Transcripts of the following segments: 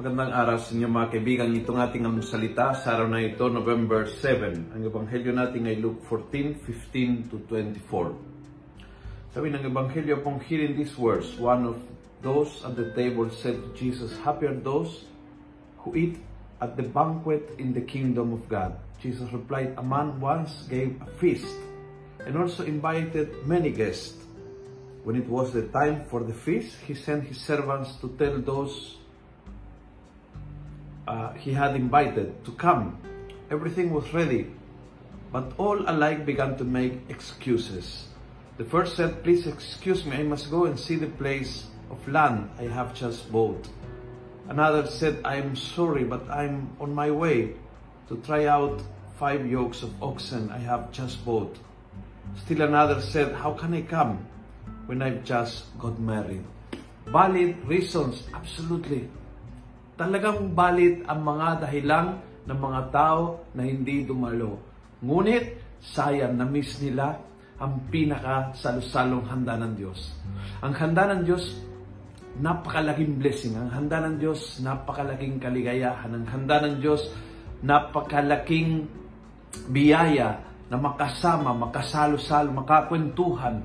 Magandang araw sa inyo mga kaibigan. Itong ating ang salita sa araw na ito, November 7. Ang ebanghelyo natin ay Luke 14, 15 to 24. Sabi ng ebanghelyo pong hearing these words, one of those at the table said to Jesus, Happy are those who eat at the banquet in the kingdom of God. Jesus replied, A man once gave a feast and also invited many guests. When it was the time for the feast, he sent his servants to tell those uh, he had invited to come. Everything was ready, but all alike began to make excuses. The first said, Please excuse me, I must go and see the place of land I have just bought. Another said, I am sorry, but I'm on my way to try out five yokes of oxen I have just bought. Still another said, How can I come when I've just got married? Valid reasons, absolutely. Talagang valid ang mga dahilan ng mga tao na hindi dumalo. Ngunit, sayang na miss nila ang pinaka salusalong handa ng Diyos. Ang handa ng Diyos, napakalaking blessing. Ang handa ng Diyos, napakalaking kaligayahan. Ang handa ng Diyos, napakalaking biyaya na makasama, makasalo-salo, makakwentuhan,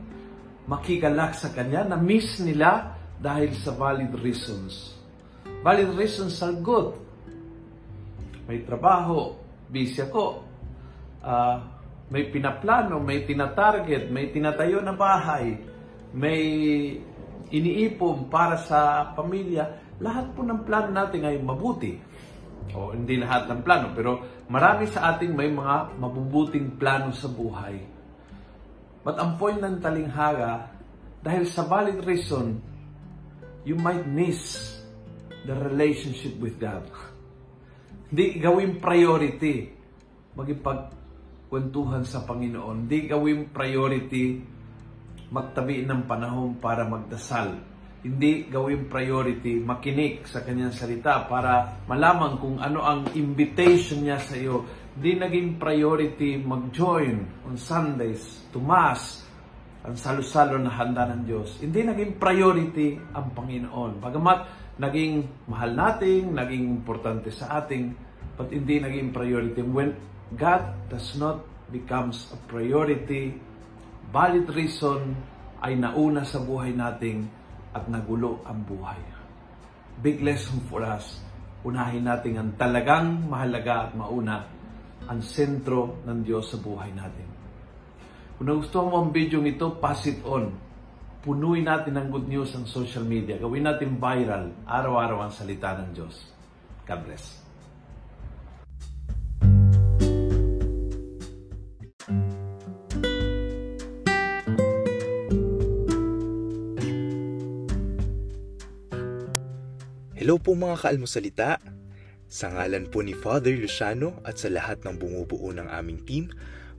makikalak sa Kanya, na miss nila dahil sa valid reasons. Valid reasons are good. May trabaho, busy ako. Uh, may pinaplano, may tinatarget, may tinatayo na bahay, may iniipon para sa pamilya. Lahat po ng plano natin ay mabuti. O hindi lahat ng plano, pero marami sa ating may mga mabubuting plano sa buhay. But ang point ng talinghaga, dahil sa valid reason, you might miss the relationship with God. Hindi gawing priority magipagkwentuhan sa Panginoon. Hindi gawing priority magtabi ng panahon para magdasal. Hindi gawing priority makinig sa kanyang salita para malaman kung ano ang invitation niya sa iyo. Hindi naging priority mag-join on Sundays to Mass, ang salo-salo na handa ng Diyos. Hindi naging priority ang Panginoon. Bagamat naging mahal natin, naging importante sa ating, but hindi naging priority. When God does not becomes a priority, valid reason ay nauna sa buhay nating at nagulo ang buhay. Big lesson for us. Unahin natin ang talagang mahalaga at mauna ang sentro ng Diyos sa buhay natin. Kung nagustuhan mo ang video ito, pass it on punuin natin ng good news ang social media. Gawin natin viral, araw-araw ang salita ng Diyos. God bless. Hello po mga kaalmosalita. Sa ngalan po ni Father Luciano at sa lahat ng bumubuo ng aming team,